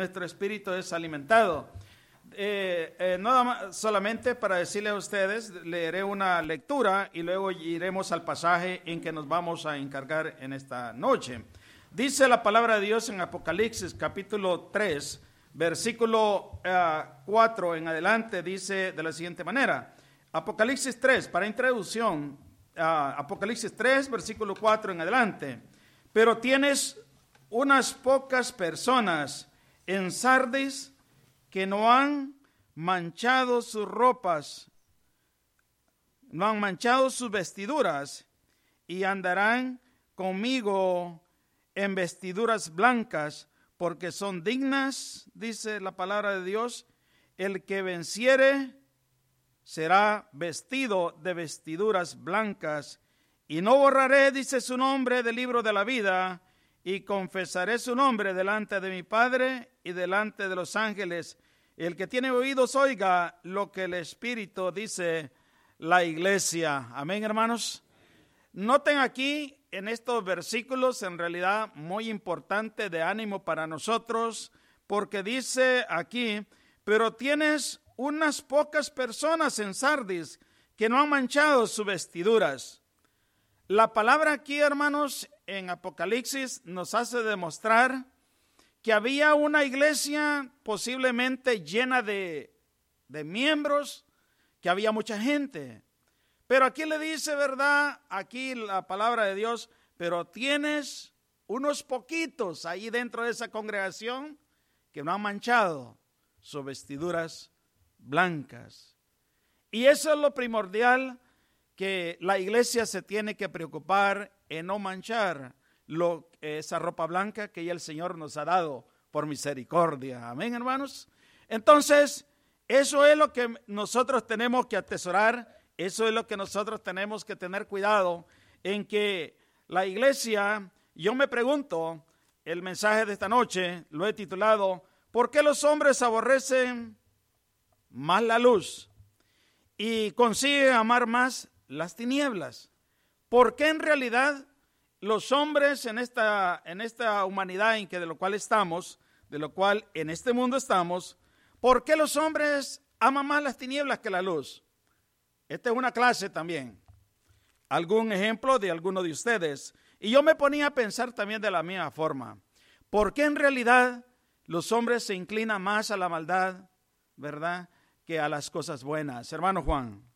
nuestro espíritu es alimentado. Eh, eh, nada solamente para decirle a ustedes, leeré una lectura y luego iremos al pasaje en que nos vamos a encargar en esta noche. Dice la palabra de Dios en Apocalipsis capítulo 3, versículo 4 eh, en adelante, dice de la siguiente manera. Apocalipsis 3, para introducción, Apocalipsis 3, versículo 4 en adelante. Pero tienes unas pocas personas en Sardis que no han manchado sus ropas, no han manchado sus vestiduras y andarán conmigo en vestiduras blancas, porque son dignas, dice la palabra de Dios, el que venciere será vestido de vestiduras blancas, y no borraré, dice su nombre, del libro de la vida, y confesaré su nombre delante de mi Padre y delante de los ángeles. El que tiene oídos oiga lo que el Espíritu dice la iglesia. Amén, hermanos. Noten aquí en estos versículos en realidad muy importante de ánimo para nosotros, porque dice aquí, pero tienes unas pocas personas en Sardis que no han manchado sus vestiduras. La palabra aquí, hermanos, en Apocalipsis nos hace demostrar que había una iglesia posiblemente llena de, de miembros, que había mucha gente. Pero aquí le dice, ¿verdad? Aquí la palabra de Dios, pero tienes unos poquitos ahí dentro de esa congregación que no han manchado sus vestiduras blancas. Y eso es lo primordial que la iglesia se tiene que preocupar en no manchar lo, esa ropa blanca que ya el Señor nos ha dado por misericordia. Amén, hermanos. Entonces, eso es lo que nosotros tenemos que atesorar, eso es lo que nosotros tenemos que tener cuidado en que la iglesia, yo me pregunto, el mensaje de esta noche lo he titulado, ¿por qué los hombres aborrecen más la luz y consiguen amar más las tinieblas? ¿Por qué en realidad los hombres en esta, en esta humanidad en que de lo cual estamos, de lo cual en este mundo estamos, ¿por qué los hombres aman más las tinieblas que la luz? Esta es una clase también. Algún ejemplo de alguno de ustedes. Y yo me ponía a pensar también de la misma forma. ¿Por qué en realidad los hombres se inclinan más a la maldad, verdad, que a las cosas buenas? Hermano Juan.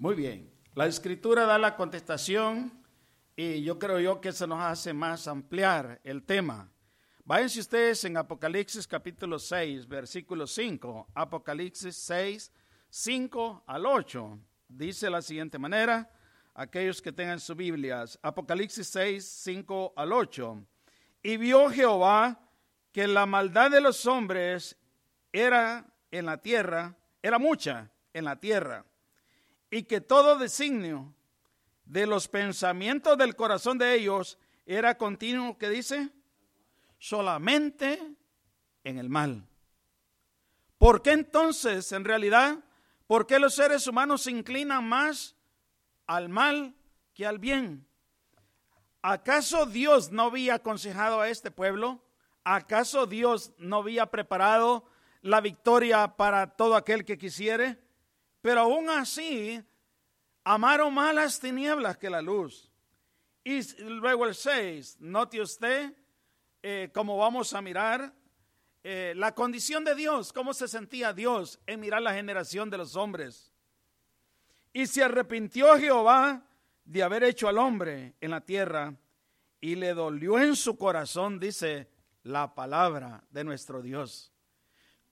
Muy bien. La escritura da la contestación y yo creo yo que eso nos hace más ampliar el tema. Váyanse ustedes en Apocalipsis capítulo 6, versículo 5. Apocalipsis 6, 5 al 8. Dice la siguiente manera, aquellos que tengan sus Biblias. Apocalipsis 6, 5 al 8. Y vio Jehová que la maldad de los hombres era en la tierra, era mucha en la tierra y que todo designio de los pensamientos del corazón de ellos era continuo, que dice, solamente en el mal. ¿Por qué entonces, en realidad, por qué los seres humanos se inclinan más al mal que al bien? ¿Acaso Dios no había aconsejado a este pueblo? ¿Acaso Dios no había preparado la victoria para todo aquel que quisiere? Pero aún así, amaron más las tinieblas que la luz. Y luego el 6, note usted eh, cómo vamos a mirar eh, la condición de Dios, cómo se sentía Dios en mirar la generación de los hombres. Y se arrepintió Jehová de haber hecho al hombre en la tierra y le dolió en su corazón, dice la palabra de nuestro Dios.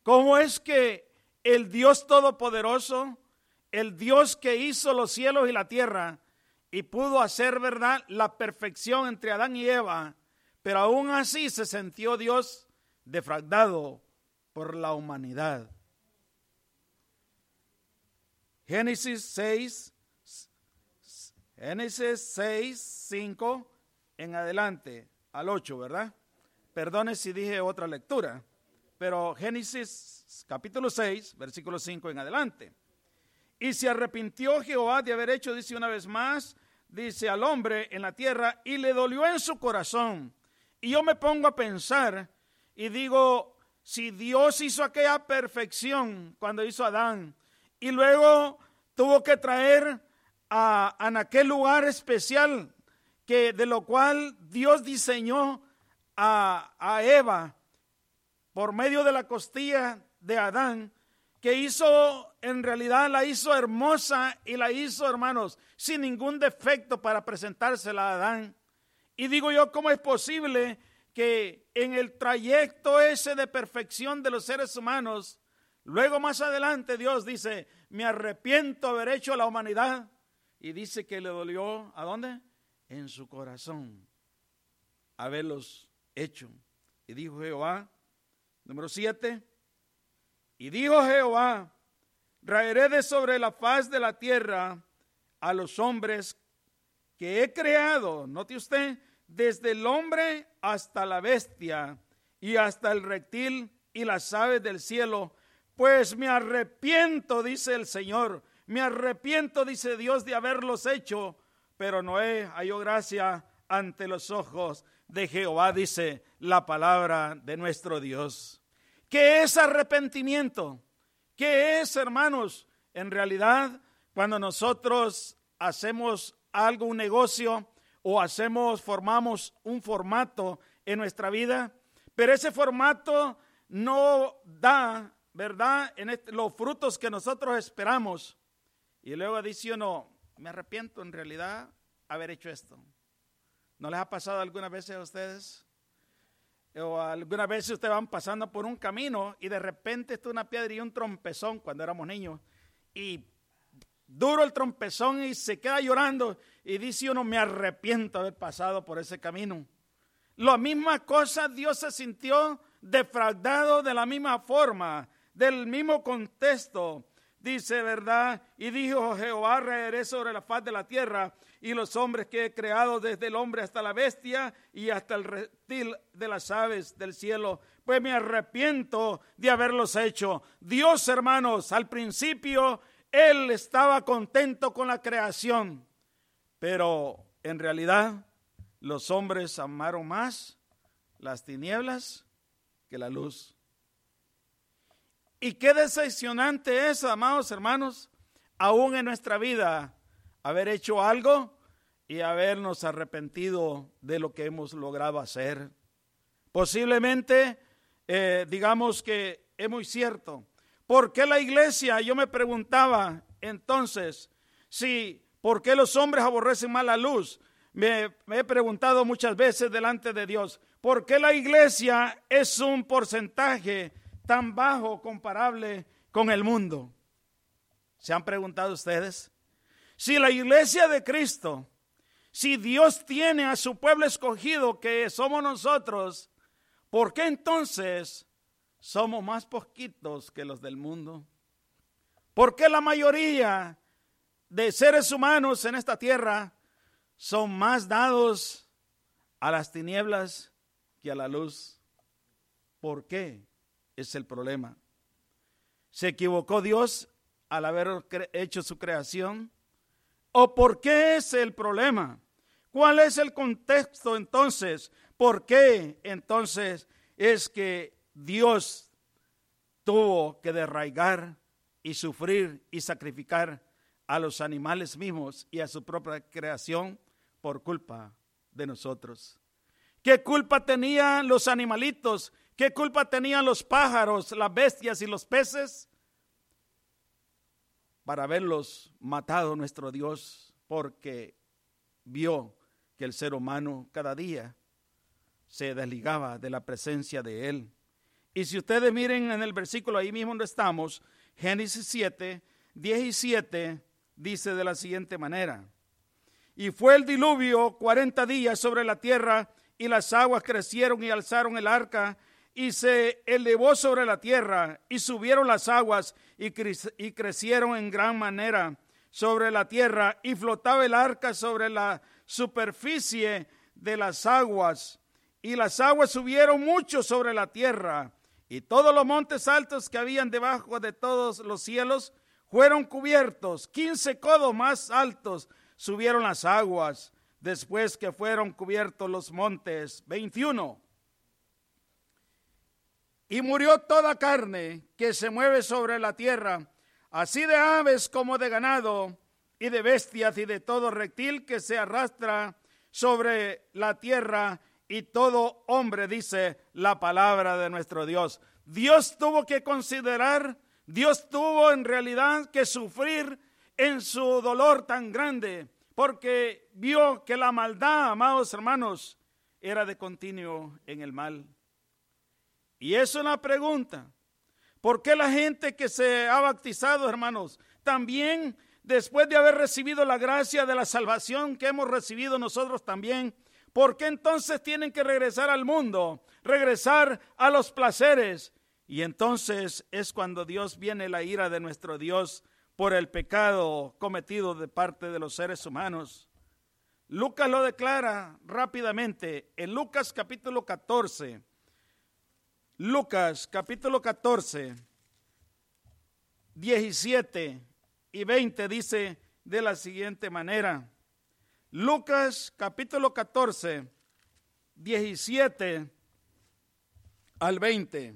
¿Cómo es que el Dios Todopoderoso, el Dios que hizo los cielos y la tierra y pudo hacer verdad la perfección entre Adán y Eva, pero aún así se sintió Dios defraudado por la humanidad. Génesis 6, Génesis 6, 5 en adelante, al 8, ¿verdad? Perdone si dije otra lectura, pero Génesis capítulo 6, versículo 5 en adelante. Y se arrepintió Jehová de haber hecho, dice una vez más, dice al hombre en la tierra, y le dolió en su corazón. Y yo me pongo a pensar y digo, si Dios hizo aquella perfección cuando hizo a Adán, y luego tuvo que traer a, en aquel lugar especial que de lo cual Dios diseñó a, a Eva por medio de la costilla de Adán, que hizo, en realidad la hizo hermosa y la hizo, hermanos, sin ningún defecto para presentársela a Adán. Y digo yo, ¿cómo es posible que en el trayecto ese de perfección de los seres humanos, luego más adelante Dios dice, me arrepiento de haber hecho la humanidad? Y dice que le dolió, ¿a dónde? En su corazón, haberlos hecho. Y dijo Jehová, número siete, y dijo Jehová, raeré de sobre la faz de la tierra a los hombres que he creado, note usted, desde el hombre hasta la bestia y hasta el reptil y las aves del cielo, pues me arrepiento, dice el Señor, me arrepiento, dice Dios, de haberlos hecho, pero Noé halló gracia ante los ojos de Jehová, dice la palabra de nuestro Dios. ¿Qué es arrepentimiento? ¿Qué es, hermanos? En realidad, cuando nosotros hacemos algo, un negocio, o hacemos, formamos un formato en nuestra vida, pero ese formato no da, ¿verdad?, en este, los frutos que nosotros esperamos. Y luego dice uno, me arrepiento en realidad haber hecho esto. ¿No les ha pasado algunas veces a ustedes? O alguna vez ustedes van pasando por un camino y de repente está una piedra y un trompezón cuando éramos niños y duro el trompezón y se queda llorando y dice uno me arrepiento de haber pasado por ese camino. La misma cosa Dios se sintió defraudado de la misma forma, del mismo contexto dice, ¿verdad? Y dijo Jehová, reeré sobre la faz de la tierra y los hombres que he creado desde el hombre hasta la bestia y hasta el reptil de las aves del cielo. Pues me arrepiento de haberlos hecho. Dios, hermanos, al principio Él estaba contento con la creación, pero en realidad los hombres amaron más las tinieblas que la luz. Y qué decepcionante es, amados hermanos, aún en nuestra vida, haber hecho algo y habernos arrepentido de lo que hemos logrado hacer. Posiblemente, eh, digamos que es muy cierto. ¿Por qué la iglesia? Yo me preguntaba entonces, si, ¿por qué los hombres aborrecen más la luz? Me, he preguntado muchas veces delante de Dios, ¿por qué la iglesia es un porcentaje tan bajo comparable con el mundo? ¿Se han preguntado ustedes? Si la iglesia de Cristo, si Dios tiene a su pueblo escogido que somos nosotros, ¿por qué entonces somos más poquitos que los del mundo? ¿Por qué la mayoría de seres humanos en esta tierra son más dados a las tinieblas que a la luz? ¿Por qué? es el problema. ¿Se equivocó Dios al haber hecho su creación? ¿O por qué es el problema? ¿Cuál es el contexto entonces? ¿Por qué entonces es que Dios tuvo que derraigar y sufrir y sacrificar a los animales mismos y a su propia creación por culpa de nosotros? ¿Qué culpa tenían los animalitos ¿Qué culpa tenían los pájaros, las bestias y los peces? Para haberlos matado nuestro Dios, porque vio que el ser humano cada día se desligaba de la presencia de Él. Y si ustedes miren en el versículo ahí mismo donde estamos, Génesis 7, 17, dice de la siguiente manera. Y fue el diluvio cuarenta días sobre la tierra, y las aguas crecieron y alzaron el arca y se elevó sobre la tierra y subieron las aguas y, crecieron en gran manera sobre la tierra y flotaba el arca sobre la superficie de las aguas. Y las aguas subieron mucho sobre la tierra y todos los montes altos que habían debajo de todos los cielos fueron cubiertos. Quince codos más altos subieron las aguas después que fueron cubiertos los montes. 21. Y murió toda carne que se mueve sobre la tierra, así de aves como de ganado, y de bestias y de todo reptil que se arrastra sobre la tierra, y todo hombre, dice la palabra de nuestro Dios. Dios tuvo que considerar, Dios tuvo en realidad que sufrir en su dolor tan grande, porque vio que la maldad, amados hermanos, era de continuo en el mal. Y es una pregunta. ¿Por qué la gente que se ha bautizado, hermanos, también después de haber recibido la gracia de la salvación que hemos recibido nosotros también, ¿por qué entonces tienen que regresar al mundo, regresar a los placeres? Y entonces es cuando Dios viene la ira de nuestro Dios por el pecado cometido de parte de los seres humanos. Lucas lo declara rápidamente en Lucas capítulo 14 Lucas capítulo 14, 17 y 20 dice de la siguiente manera. Lucas capítulo 14, 17 al 20.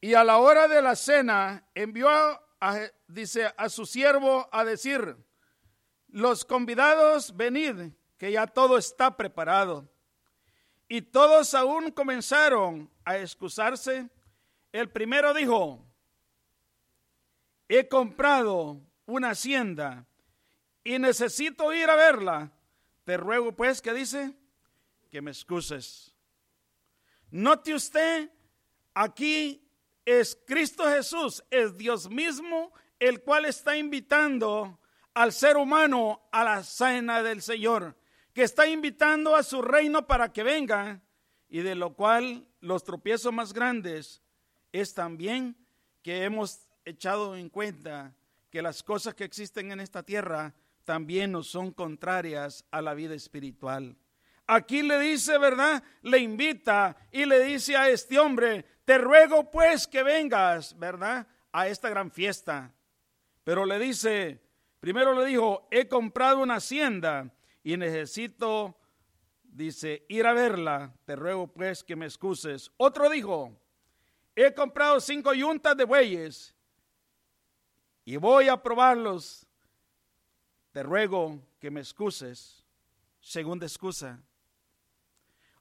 Y a la hora de la cena envió, a, dice, a su siervo a decir, los convidados, venid, que ya todo está preparado. Y todos aún comenzaron a excusarse. El primero dijo, he comprado una hacienda y necesito ir a verla. Te ruego pues que dice que me excuses. Note usted, aquí es Cristo Jesús, es Dios mismo el cual está invitando al ser humano a la cena del Señor que está invitando a su reino para que venga y de lo cual los tropiezos más grandes es también que hemos echado en cuenta que las cosas que existen en esta tierra también nos son contrarias a la vida espiritual. Aquí le dice, ¿verdad? Le invita y le dice a este hombre, te ruego pues que vengas, ¿verdad? A esta gran fiesta. Pero le dice, primero le dijo, he comprado una hacienda y necesito, dice, ir a verla, te ruego pues que me excuses. Otro dijo, he comprado cinco yuntas de bueyes y voy a probarlos, te ruego que me excuses. Segunda excusa.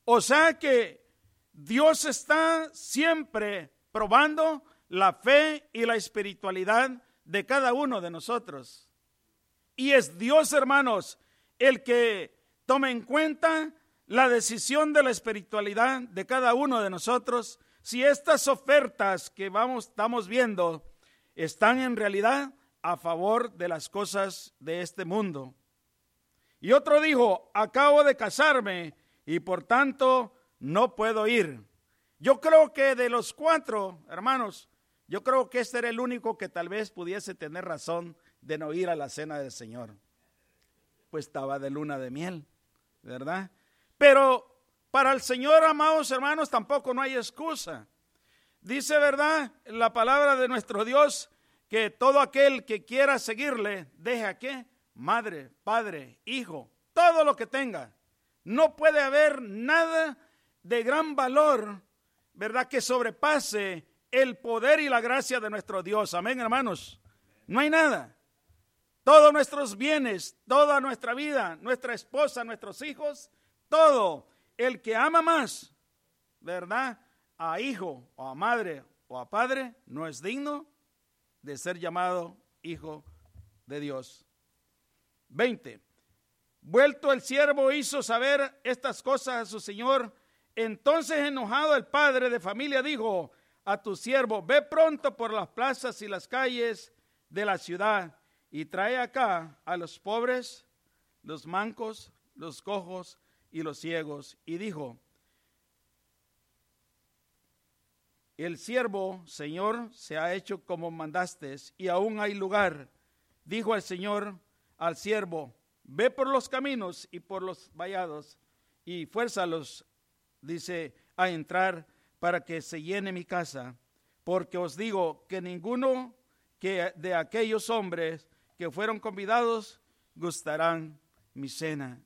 O sea que Dios está siempre probando la fe y la espiritualidad de cada uno de nosotros. Y es Dios, hermanos, el que tome en cuenta la decisión de la espiritualidad de cada uno de nosotros, si estas ofertas que vamos, estamos viendo están en realidad a favor de las cosas de este mundo. Y otro dijo, acabo de casarme y por tanto no puedo ir. Yo creo que de los cuatro, hermanos, yo creo que este era el único que tal vez pudiese tener razón de no ir a la cena del Señor pues estaba de luna de miel, ¿verdad? Pero para el Señor, amados hermanos, tampoco no hay excusa. Dice, ¿verdad? La palabra de nuestro Dios, que todo aquel que quiera seguirle, deja qué? Madre, padre, hijo, todo lo que tenga. No puede haber nada de gran valor, ¿verdad? Que sobrepase el poder y la gracia de nuestro Dios. Amén, hermanos. No hay nada todos nuestros bienes, toda nuestra vida, nuestra esposa, nuestros hijos, todo. El que ama más, ¿verdad? A hijo o a madre o a padre, no es digno de ser llamado hijo de Dios. 20. Vuelto el siervo hizo saber estas cosas a su señor. Entonces enojado el padre de familia dijo a tu siervo, ve pronto por las plazas y las calles de la ciudad y trae acá a los pobres, los mancos, los cojos y los ciegos. Y dijo, el siervo, Señor, se ha hecho como mandaste y aún hay lugar. dijo el Señor al siervo, ve por los caminos y por los vallados y fuérzalos, dice, a entrar para que se llene mi casa, porque os digo que ninguno que de aquellos hombres que fueron convidados gustarán mi cena.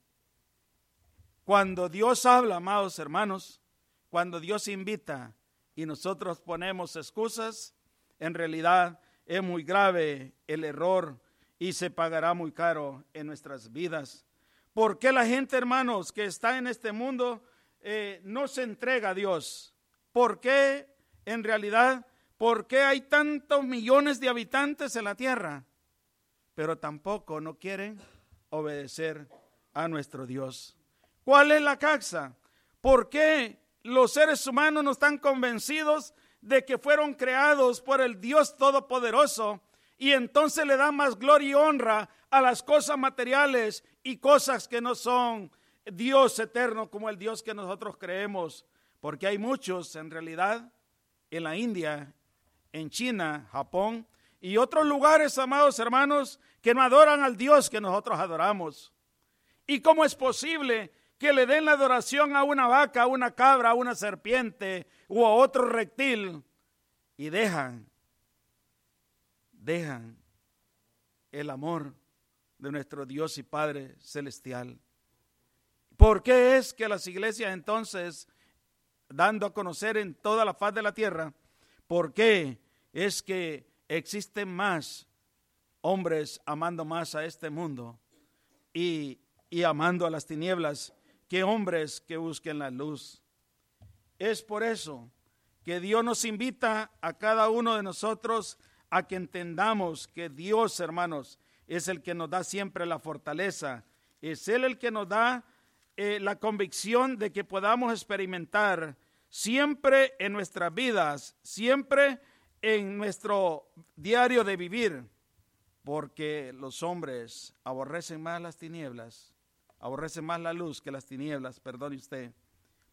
Cuando Dios habla, amados hermanos, cuando Dios invita y nosotros ponemos excusas, en realidad es muy grave el error y se pagará muy caro en nuestras vidas. ¿Por qué la gente, hermanos, que está en este mundo eh, no se entrega a Dios? ¿Por qué, en realidad, por qué hay tantos millones de habitantes en la tierra? Pero tampoco no quieren obedecer a nuestro Dios. ¿Cuál es la causa? ¿Por qué los seres humanos no están convencidos de que fueron creados por el Dios Todopoderoso y entonces le dan más gloria y honra a las cosas materiales y cosas que no son Dios eterno como el Dios que nosotros creemos. Porque hay muchos en realidad en la India, en China, Japón y otros lugares, amados hermanos, que no adoran al Dios que nosotros adoramos. ¿Y cómo es posible que le den la adoración a una vaca, a una cabra, a una serpiente o a otro reptil y dejan dejan el amor de nuestro Dios y Padre celestial. ¿Por qué es que las iglesias entonces, dando a conocer en toda la faz de la tierra, por qué es que existen más hombres amando más a este mundo y, y amando a las tinieblas que hombres que busquen la luz? Es por eso que Dios nos invita a cada uno de nosotros a que entendamos que Dios, hermanos, es el que nos da siempre la fortaleza, es Él el que nos da eh, la convicción de que podamos experimentar siempre en nuestras vidas, siempre en nuestro diario de vivir, porque los hombres aborrecen más las tinieblas, aborrecen más la luz que las tinieblas, perdone usted.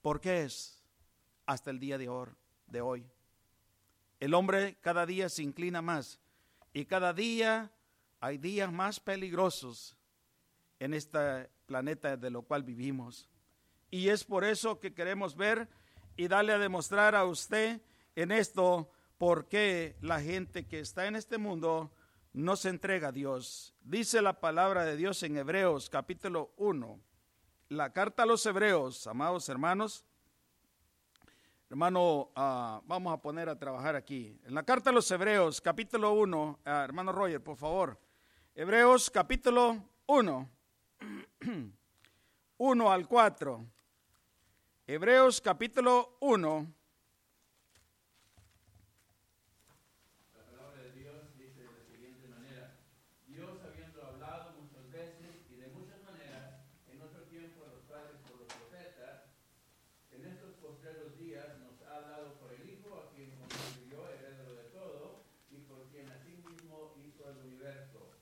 ¿Por qué es? Hasta el día de hoy. El hombre cada día se inclina más y cada día hay días más peligrosos en este planeta de lo cual vivimos. Y es por eso que queremos ver y darle a demostrar a usted en esto por qué la gente que está en este mundo no se entrega a Dios. Dice la palabra de Dios en Hebreos capítulo 1. La carta a los Hebreos, amados hermanos, Hermano, ah, vamos a poner a trabajar aquí. En la carta a los Hebreos, capítulo 1, ah, hermano Roger, por favor. Hebreos, capítulo 1, 1 al 4. Hebreos, capítulo 1. Amén. Cual, siendo el resplandor de su gloria y la imagen misma de su sustancia, y quien sustenta todas las cosas con la palabra de su poder, habiendo efectuado la purificación de nuestros pecados, por medio de sí mismo, se sentó a la diestra de la majestad en las alturas, hecho tanto superior a los ángeles, cuanto heredó más excelente nombre que ellos. Esto es palabra de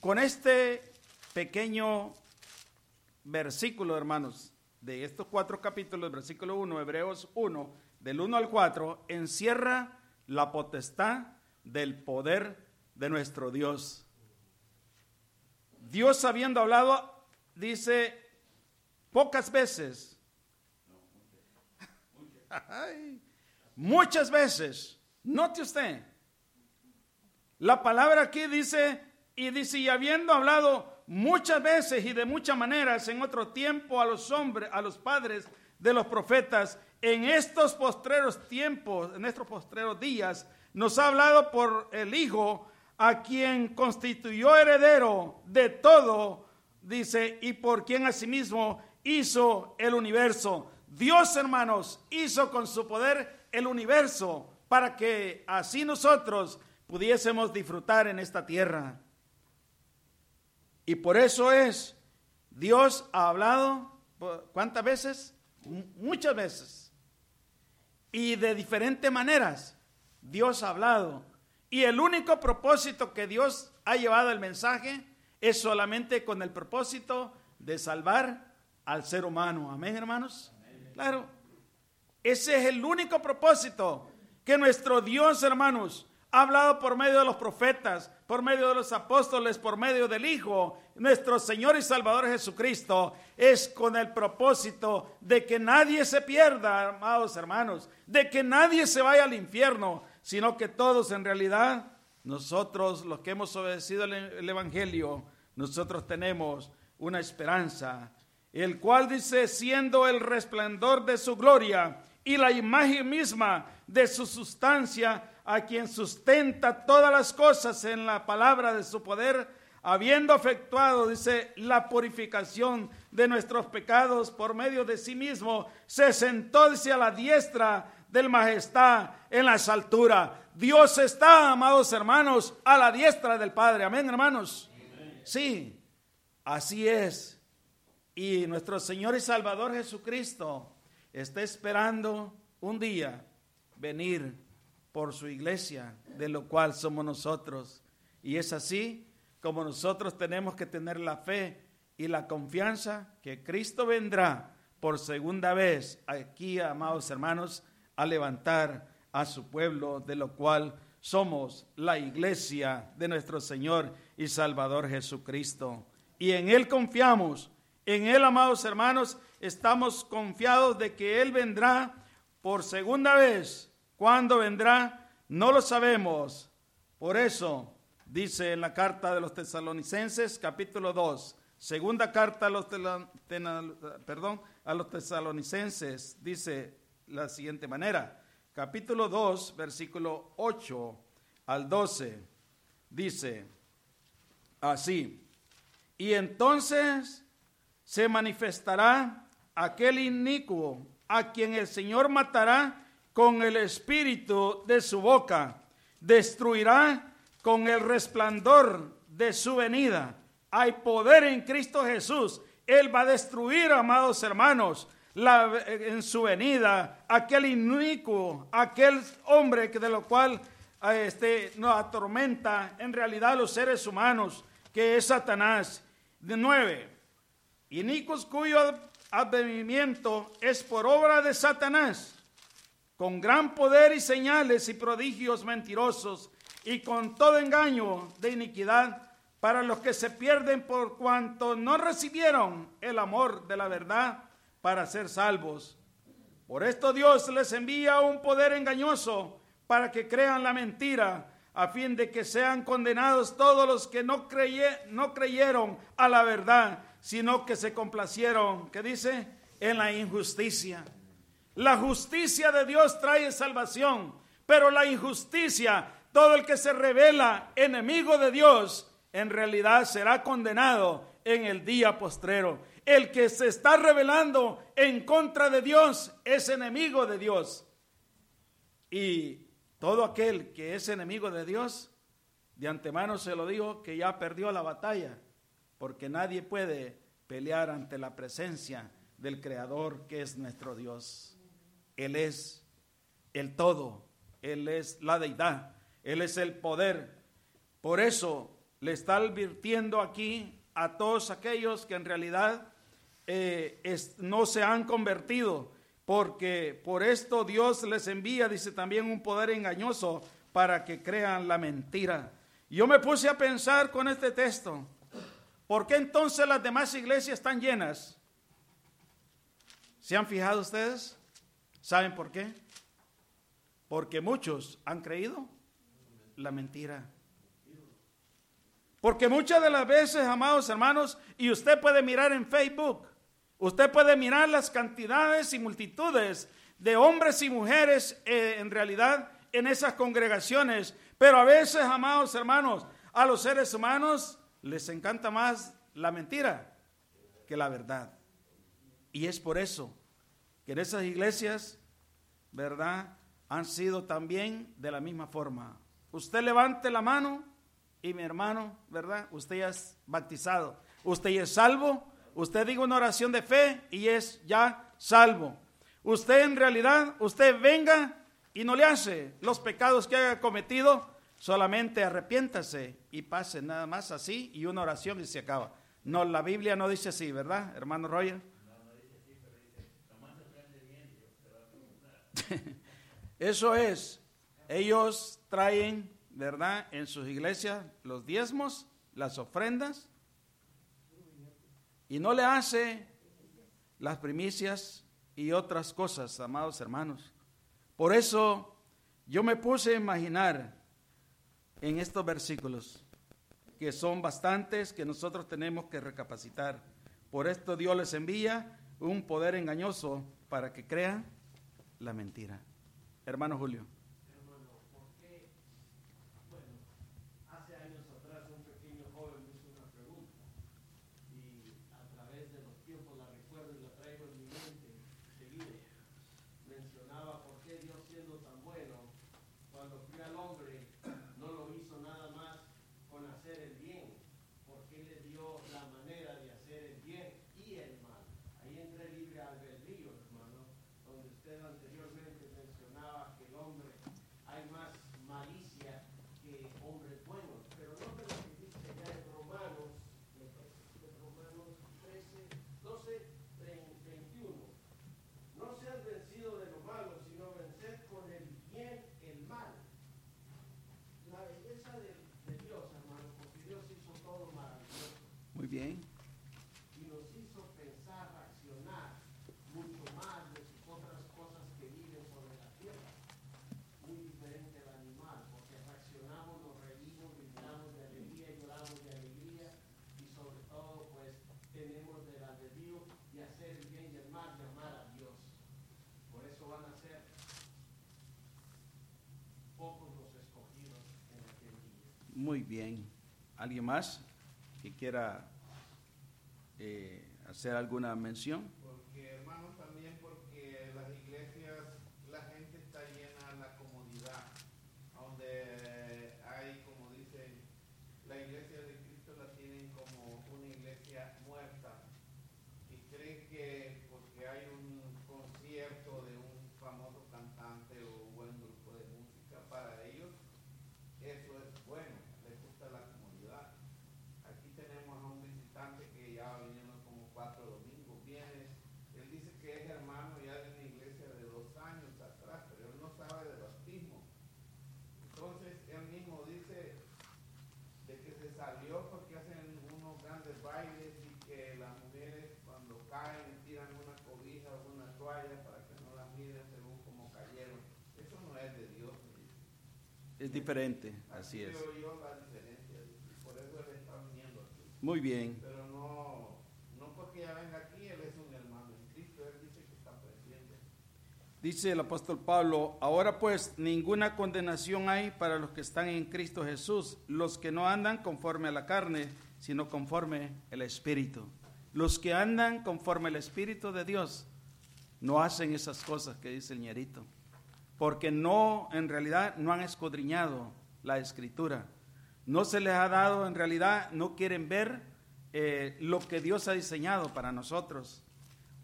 Con este pequeño versículo, hermanos, de estos cuatro capítulos, versículo 1, Hebreos 1, del 1 al 4, encierra la potestad del poder de nuestro Dios. Dios habiendo hablado, dice pocas veces, muchas veces, note usted, la palabra aquí dice y dice, y habiendo hablado muchas veces y de muchas maneras en otro tiempo a los hombres, a los padres de los profetas, en estos postreros tiempos, en estos postreros días, nos ha hablado por el Hijo, a quien constituyó heredero de todo, dice, y por quien asimismo hizo el universo. Dios, hermanos, hizo con su poder el universo para que así nosotros pudiésemos disfrutar en esta tierra. Y por eso es, Dios ha hablado, ¿cuántas veces? Muchas veces. Y de diferentes maneras, Dios ha hablado. Y el único propósito que Dios ha llevado el mensaje es solamente con el propósito de salvar al ser humano. Amén, hermanos. Claro. Ese es el único propósito que nuestro Dios, hermanos, ha hablado por medio de los profetas, por medio de los apóstoles, por medio del Hijo, nuestro Señor y Salvador Jesucristo, es con el propósito de que nadie se pierda, amados hermanos, de que nadie se vaya al infierno, sino que todos en realidad, nosotros los que hemos obedecido el, Evangelio, nosotros tenemos una esperanza, el cual dice, siendo el resplandor de su gloria y la imagen misma de su sustancia, a quien sustenta todas las cosas en la palabra de su poder, habiendo efectuado, dice, la purificación de nuestros pecados por medio de sí mismo, se sentó, dice, a la diestra del majestad en las alturas. Dios está, amados hermanos, a la diestra del Padre. Amén, hermanos. Sí, así es. Y nuestro Señor y Salvador Jesucristo está esperando un día venir por su iglesia, de lo cual somos nosotros. Y es así como nosotros tenemos que tener la fe y la confianza que Cristo vendrá por segunda vez aquí, amados hermanos, a levantar a su pueblo, de lo cual somos la iglesia de nuestro Señor y Salvador Jesucristo. Y en Él confiamos, en Él, amados hermanos, estamos confiados de que Él vendrá por segunda vez ¿Cuándo vendrá? No lo sabemos. Por eso dice en la carta de los tesalonicenses, capítulo 2, segunda carta a los, tesalonicenses, dice la siguiente manera, capítulo 2, versículo 8 al 12, dice así, y entonces se manifestará aquel inicuo a quien el Señor matará con el espíritu de su boca, destruirá con el resplandor de su venida. Hay poder en Cristo Jesús. Él va a destruir, amados hermanos, en su venida, aquel inicuo, aquel hombre que de lo cual este, nos atormenta en realidad los seres humanos, que es Satanás. De nueve, inicuos cuyo advenimiento es por obra de Satanás con gran poder y señales y prodigios mentirosos y con todo engaño de iniquidad para los que se pierden por cuanto no recibieron el amor de la verdad para ser salvos. Por esto Dios les envía un poder engañoso para que crean la mentira, a fin de que sean condenados todos los que no, no creyeron a la verdad, sino que se complacieron, ¿qué dice? En la injusticia. La justicia de Dios trae salvación, pero la injusticia, todo el que se revela enemigo de Dios, en realidad será condenado en el día postrero. El que se está revelando en contra de Dios es enemigo de Dios. Y todo aquel que es enemigo de Dios, de antemano se lo digo que ya perdió la batalla, porque nadie puede pelear ante la presencia del Creador que es nuestro Dios. Él es el todo, Él es la deidad, Él es el poder. Por eso le está advirtiendo aquí a todos aquellos que en realidad eh, no se han convertido, porque por esto Dios les envía, dice también, un poder engañoso para que crean la mentira. Yo me puse a pensar con este texto, ¿por qué entonces las demás iglesias están llenas? ¿Se han fijado ustedes? ¿Saben por qué? Porque muchos han creído la mentira. Porque muchas de las veces, amados hermanos, y usted puede mirar en Facebook, usted puede mirar las cantidades y multitudes de hombres y mujeres eh, en realidad en esas congregaciones, pero a veces, amados hermanos, a los seres humanos les encanta más la mentira que la verdad. Y es por eso que en esas iglesias ¿verdad? Han sido también de la misma forma. Usted levante la mano y mi hermano, ¿verdad? Usted ya es bautizado. Usted ya es salvo. Usted diga una oración de fe y es ya salvo. Usted en realidad, usted venga y no le hace los pecados que haya cometido, solamente arrepiéntase y pase nada más así y una oración y se acaba. No, la Biblia no dice así, ¿verdad, hermano Roger? Eso es, ellos traen, ¿verdad? En sus iglesias los diezmos, las ofrendas, y no le hace las primicias y otras cosas, amados hermanos. Por eso yo me puse a imaginar en estos versículos, que son bastantes, que nosotros tenemos que recapacitar. Por esto Dios les envía un poder engañoso para que crean la mentira. Hermano Julio. bien. Y nos hizo pensar, reaccionar mucho más de otras cosas que viven sobre la tierra. Muy diferente al animal, porque reaccionamos, nos reímos, gritamos de alegría, lloramos de alegría y sobre todo pues tenemos del albedrío de hacer el bien y el mal, de amar a Dios. Por eso van a ser pocos los escogidos en aquel día. Muy bien. ¿Alguien más que quiera eh, hacer alguna mención? Es diferente, así es. Muy bien. Pero no, no porque ya venga aquí, él es un hermano en Cristo, él dice que está presente. Dice el apóstol Pablo, ahora pues ninguna condenación hay para los que están en Cristo Jesús, los que no andan conforme a la carne, sino conforme el Espíritu. Los que andan conforme al Espíritu de Dios no hacen esas cosas que dice el ñerito porque no, en realidad, no han escudriñado la escritura. No se les ha dado, en realidad, no quieren ver eh, lo que Dios ha diseñado para nosotros.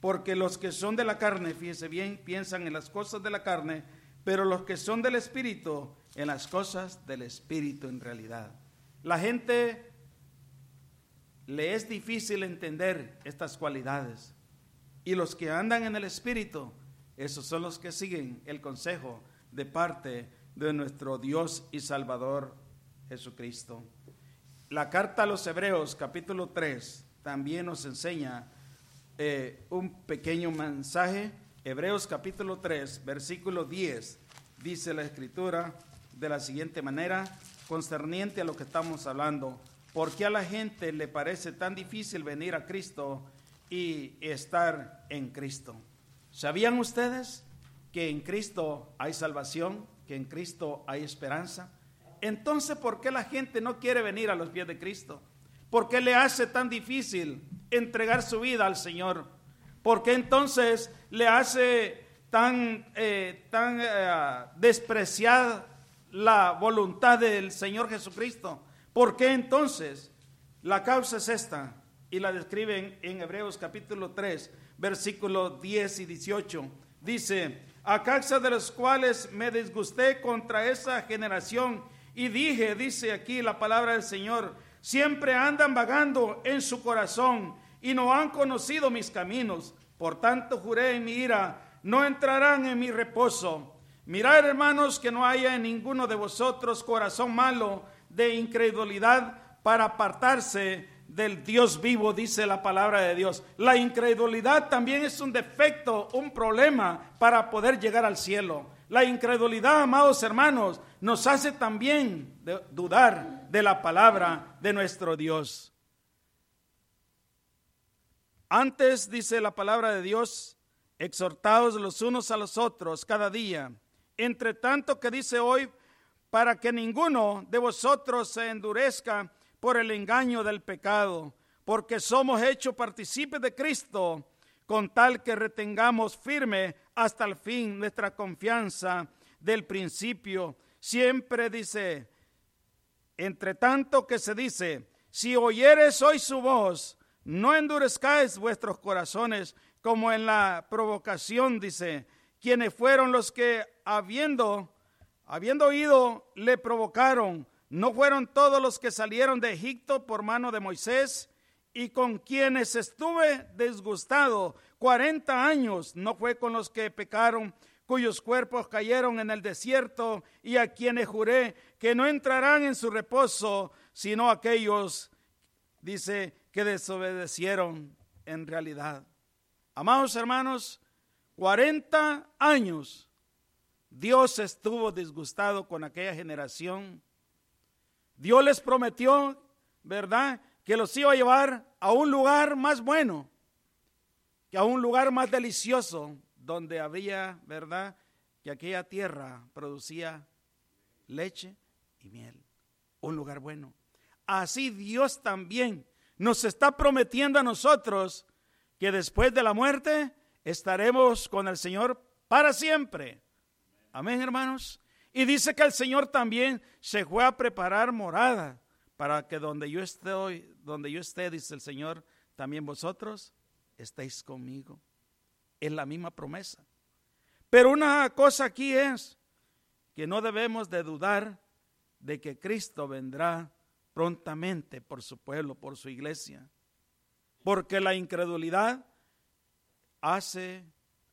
Porque los que son de la carne, fíjese bien, piensan en las cosas de la carne, pero los que son del Espíritu, en las cosas del Espíritu en realidad. La gente le es difícil entender estas cualidades. Y los que andan en el Espíritu, esos son los que siguen el consejo de parte de nuestro Dios y Salvador Jesucristo. La carta a los Hebreos capítulo 3 también nos enseña eh, un pequeño mensaje. Hebreos capítulo 3, versículo 10, dice la escritura de la siguiente manera, concerniente a lo que estamos hablando. ¿Por qué a la gente le parece tan difícil venir a Cristo y estar en Cristo? ¿Sabían ustedes que en Cristo hay salvación, que en Cristo hay esperanza? Entonces, ¿por qué la gente no quiere venir a los pies de Cristo? ¿Por qué le hace tan difícil entregar su vida al Señor? ¿Por qué entonces le hace tan, eh, tan eh, despreciar la voluntad del Señor Jesucristo? ¿Por qué entonces? La causa es esta, y la describen en Hebreos capítulo 3, versículos 10 y 18. Dice, a causa de los cuales me disgusté contra esa generación y dije, dice aquí la palabra del Señor, siempre andan vagando en su corazón y no han conocido mis caminos. Por tanto juré en mi ira, no entrarán en mi reposo. Mirad, hermanos, que no haya en ninguno de vosotros corazón malo de incredulidad para apartarse del Dios vivo, dice la palabra de Dios. La incredulidad también es un defecto, un problema para poder llegar al cielo. La incredulidad, amados hermanos, nos hace también dudar de la palabra de nuestro Dios. Antes, dice la palabra de Dios, exhortados los unos a los otros cada día. Entre tanto que dice hoy, para que ninguno de vosotros se endurezca por el engaño del pecado, porque somos hechos partícipes de Cristo, con tal que retengamos firme hasta el fin nuestra confianza del principio. Siempre dice, entre tanto que se dice, si oyeres hoy su voz, no endurezcáis vuestros corazones como en la provocación, dice, quienes fueron los que habiendo, habiendo oído, le provocaron ¿No fueron todos los que salieron de Egipto por mano de Moisés y con quienes estuve disgustado cuarenta años? ¿No fue con los que pecaron, cuyos cuerpos cayeron en el desierto y a quienes juré que no entrarán en su reposo, sino aquellos, dice, que desobedecieron en realidad? Amados hermanos, cuarenta años Dios estuvo disgustado con aquella generación Dios les prometió, ¿verdad? Que los iba a llevar a un lugar más bueno, que a un lugar más delicioso, donde había, ¿verdad? Que aquella tierra producía leche y miel. Un lugar bueno. Así Dios también nos está prometiendo a nosotros que después de la muerte estaremos con el Señor para siempre. Amén, hermanos. Y dice que el Señor también se fue a preparar morada para que donde yo estoy, donde yo esté, dice el Señor, también vosotros estéis conmigo. Es la misma promesa. Pero una cosa aquí es que no debemos de dudar de que Cristo vendrá prontamente por su pueblo, por su iglesia. Porque la incredulidad hace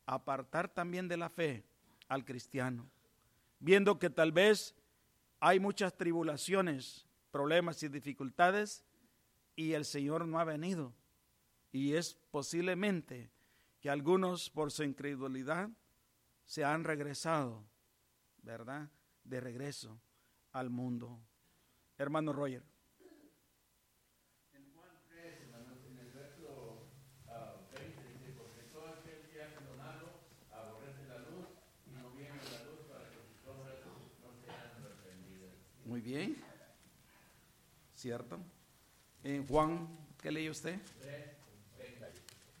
apartar también de la fe al cristiano viendo que tal vez hay muchas tribulaciones, problemas y dificultades y el Señor no ha venido. Y es posiblemente que algunos por su incredulidad se han regresado, ¿verdad? De regreso al mundo. Hermano Roger. Bien. ¿Cierto? En Juan, ¿qué leyó usted?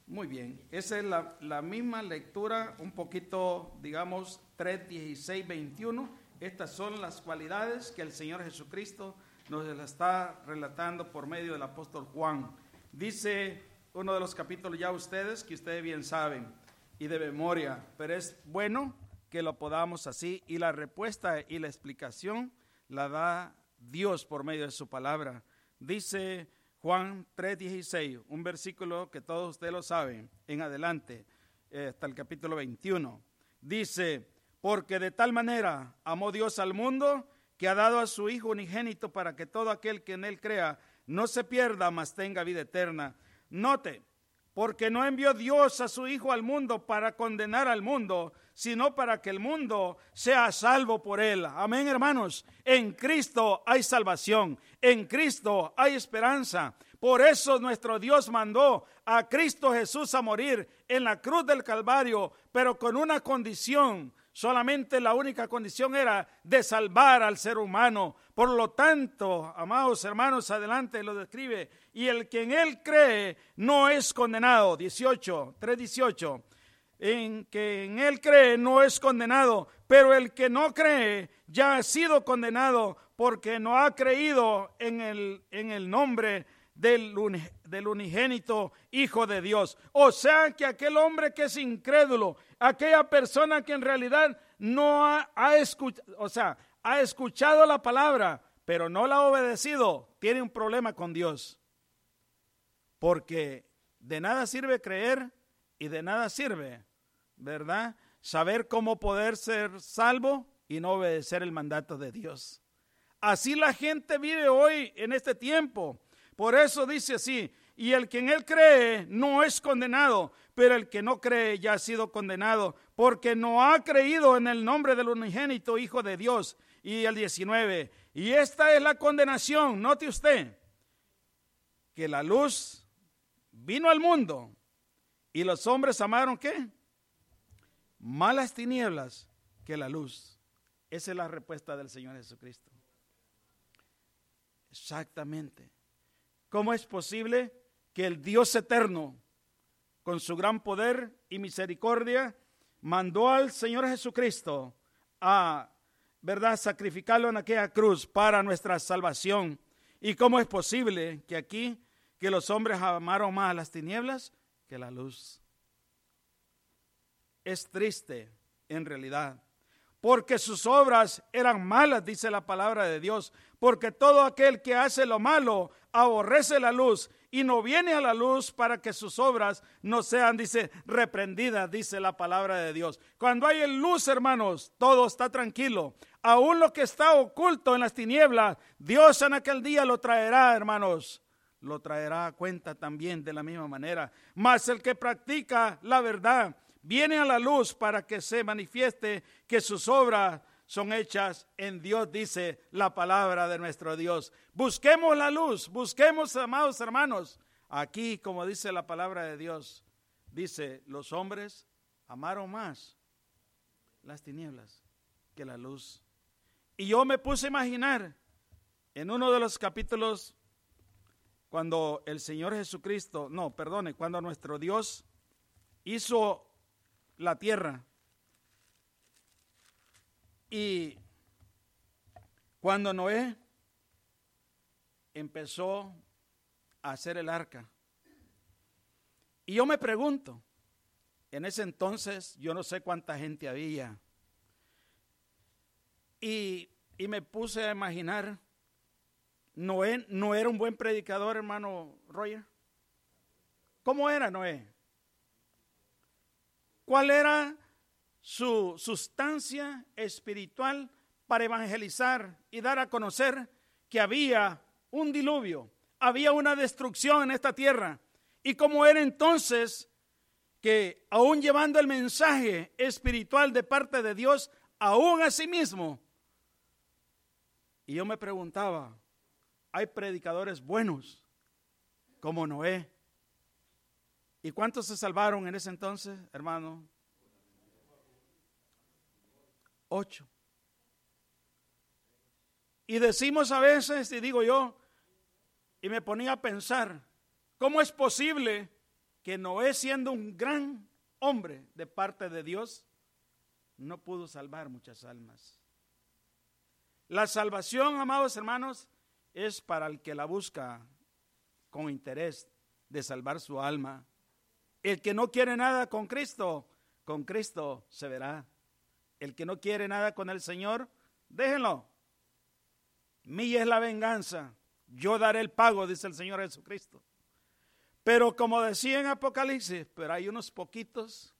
Muy bien. Esa es la, la misma lectura, un poquito, digamos, 3, 16, 21. Estas son las cualidades que el Señor Jesucristo nos está relatando por medio del apóstol Juan. Dice uno de los capítulos ya ustedes, que ustedes bien saben, y de memoria, pero es bueno que lo podamos así. Y la respuesta y la explicación la da Dios por medio de su palabra. Dice Juan 3:16, un versículo que todos ustedes lo saben, en adelante, eh, hasta el capítulo 21. Dice, porque de tal manera amó Dios al mundo que ha dado a su Hijo unigénito para que todo aquel que en él crea no se pierda, mas tenga vida eterna. Note, porque no envió Dios a su Hijo al mundo para condenar al mundo, sino para que el mundo sea salvo por él. Amén, hermanos. En Cristo hay salvación, en Cristo hay esperanza. Por eso nuestro Dios mandó a Cristo Jesús a morir en la cruz del Calvario, pero con una condición. Solamente la única condición era de salvar al ser humano. Por lo tanto, amados hermanos, adelante lo describe. Y el que en él cree no es condenado. 18, 318 en que en él cree no es condenado, pero el que no cree ya ha sido condenado porque no ha creído en el, en el nombre del, unigénito Hijo de Dios. O sea que aquel hombre que es incrédulo, aquella persona que en realidad no ha, ha escuchado, o sea, ha escuchado la palabra, pero no la ha obedecido, tiene un problema con Dios. Porque de nada sirve creer y de nada sirve, ¿verdad? Saber cómo poder ser salvo y no obedecer el mandato de Dios. Así la gente vive hoy en este tiempo. Por eso dice así, y el que en él cree no es condenado, pero el que no cree ya ha sido condenado, porque no ha creído en el nombre del unigénito Hijo de Dios. Y el 19, y esta es la condenación, note usted, que la luz vino al mundo y los hombres amaron qué? Malas tinieblas que la luz. Esa es la respuesta del Señor Jesucristo. Exactamente. ¿Cómo es posible que el Dios eterno, con su gran poder y misericordia, mandó al Señor Jesucristo a, ¿verdad?, sacrificarlo en aquella cruz para nuestra salvación. ¿Y cómo es posible que aquí, que los hombres amaron más las tinieblas que la luz? Es triste, en realidad porque sus obras eran malas, dice la palabra de Dios, porque todo aquel que hace lo malo aborrece la luz y no viene a la luz para que sus obras no sean, dice, reprendidas, dice la palabra de Dios. Cuando hay luz, hermanos, todo está tranquilo. Aún lo que está oculto en las tinieblas, Dios en aquel día lo traerá, hermanos. Lo traerá a cuenta también de la misma manera. Mas el que practica la verdad viene a la luz para que se manifieste que sus obras son hechas en Dios, dice la palabra de nuestro Dios. Busquemos la luz, busquemos, amados hermanos. Aquí, como dice la palabra de Dios, dice, los hombres amaron más las tinieblas que la luz. Y yo me puse a imaginar en uno de los capítulos, cuando el Señor Jesucristo, no, perdone, cuando nuestro Dios hizo la tierra. Y cuando Noé empezó a hacer el arca, y yo me pregunto, en ese entonces yo no sé cuánta gente había, y, y me puse a imaginar, Noé no era un buen predicador, hermano Roger. ¿Cómo era Noé? ¿Cuál era su sustancia espiritual para evangelizar y dar a conocer que había un diluvio, había una destrucción en esta tierra? ¿Y cómo era entonces que aún llevando el mensaje espiritual de parte de Dios, aún a sí mismo? Y yo me preguntaba, hay predicadores buenos como Noé, ¿Y cuántos se salvaron en ese entonces, hermano? Ocho. Y decimos a veces, y digo yo, y me ponía a pensar, ¿cómo es posible que Noé, siendo un gran hombre de parte de Dios, no pudo salvar muchas almas? La salvación, amados hermanos, es para el que la busca con interés de salvar su alma. El que no quiere nada con Cristo, con Cristo se verá. El que no quiere nada con el Señor, déjenlo. Mía es la venganza. Yo daré el pago, dice el Señor Jesucristo. Pero como decía en Apocalipsis, pero hay unos poquitos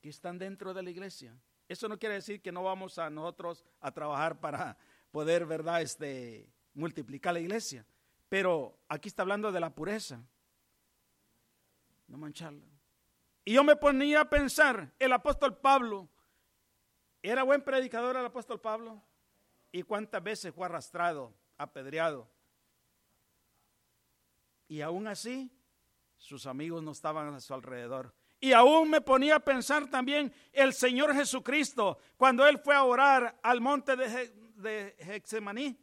que están dentro de la iglesia. Eso no quiere decir que no vamos a nosotros a trabajar para poder, ¿verdad?, este, multiplicar la iglesia. Pero aquí está hablando de la pureza no mancharla. Y yo me ponía a pensar, el apóstol Pablo, ¿era buen predicador el apóstol Pablo? ¿Y cuántas veces fue arrastrado, apedreado? Y aún así, sus amigos no estaban a su alrededor. Y aún me ponía a pensar también el Señor Jesucristo, cuando Él fue a orar al monte de, de Hexemaní.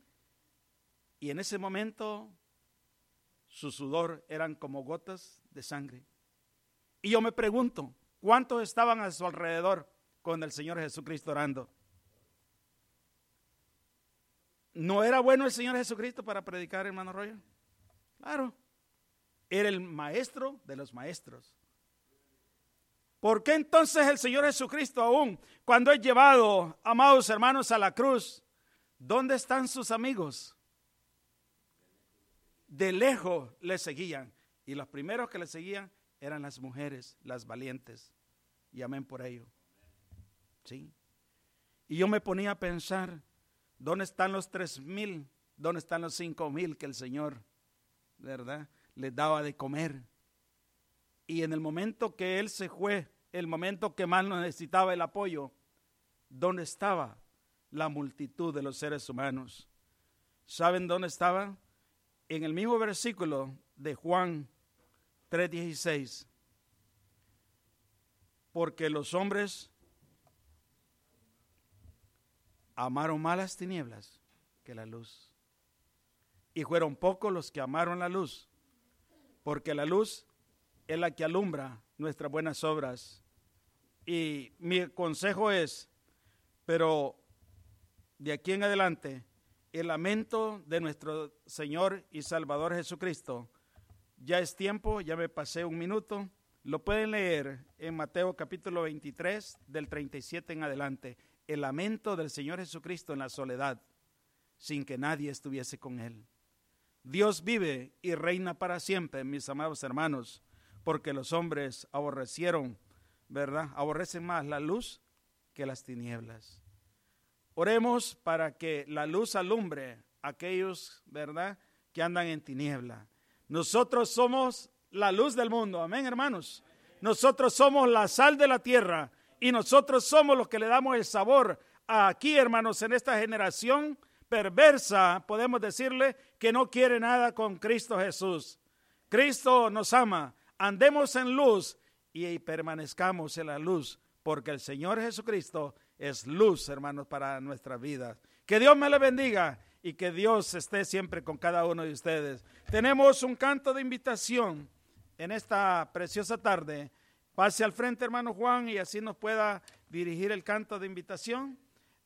Y en ese momento su sudor eran como gotas de sangre. Y yo me pregunto, ¿cuántos estaban a su alrededor con el Señor Jesucristo orando? ¿No era bueno el Señor Jesucristo para predicar, hermano Royo? Claro. Era el maestro de los maestros. ¿Por qué entonces el Señor Jesucristo aún, cuando es llevado, amados hermanos, a la cruz, ¿dónde están sus amigos? De lejos le seguían. Y los primeros que le seguían eran las mujeres, las valientes. Y amén por ello. ¿Sí? Y yo me ponía a pensar, ¿dónde están los tres mil? ¿Dónde están los cinco mil que el Señor, verdad, les daba de comer? Y en el momento que Él se fue, el momento que más necesitaba el apoyo, ¿dónde estaba la multitud de los seres humanos? ¿Saben dónde estaba? En el mismo versículo de Juan 3:16. Porque los hombres amaron más las tinieblas que la luz. Y fueron pocos los que amaron la luz, porque la luz es la que alumbra nuestras buenas obras. Y mi consejo es, pero de aquí en adelante, el lamento de nuestro Señor y Salvador Jesucristo, ya es tiempo, ya me pasé un minuto, lo pueden leer en Mateo capítulo 23 del 37 en adelante el lamento del Señor Jesucristo en la soledad, sin que nadie estuviese con él. Dios vive y reina para siempre, mis amados hermanos, porque los hombres aborrecieron, ¿verdad? Aborrecen más la luz que las tinieblas. Oremos para que la luz alumbre aquellos, ¿verdad?, que andan en tiniebla. Nosotros somos la luz del mundo, amén, hermanos. Nosotros somos la sal de la tierra y nosotros somos los que le damos el sabor aquí, hermanos, en esta generación perversa, podemos decirle que no quiere nada con Cristo Jesús. Cristo nos ama, andemos en luz y permanezcamos en la luz, porque el Señor Jesucristo es luz, hermanos, para nuestra vida. Que Dios me le bendiga y que Dios esté siempre con cada uno de ustedes. Tenemos un canto de invitación en esta preciosa tarde Pase al frente, hermano Juan, y así nos pueda dirigir el canto de invitación.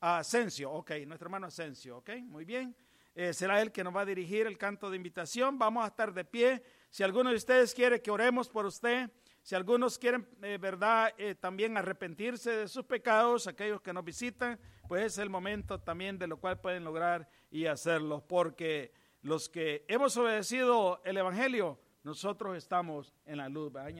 A Asensio, ok, nuestro hermano Asensio, ok, muy bien. Eh, será él que nos va a dirigir el canto de invitación. Vamos a estar de pie. Si alguno de ustedes quiere que oremos por usted, si algunos quieren, eh, verdad, eh, también arrepentirse de sus pecados, aquellos que nos visitan, pues es el momento también de lo cual pueden lograr y hacerlo, porque los que hemos obedecido el Evangelio, nosotros estamos en la luz, ¿verdad,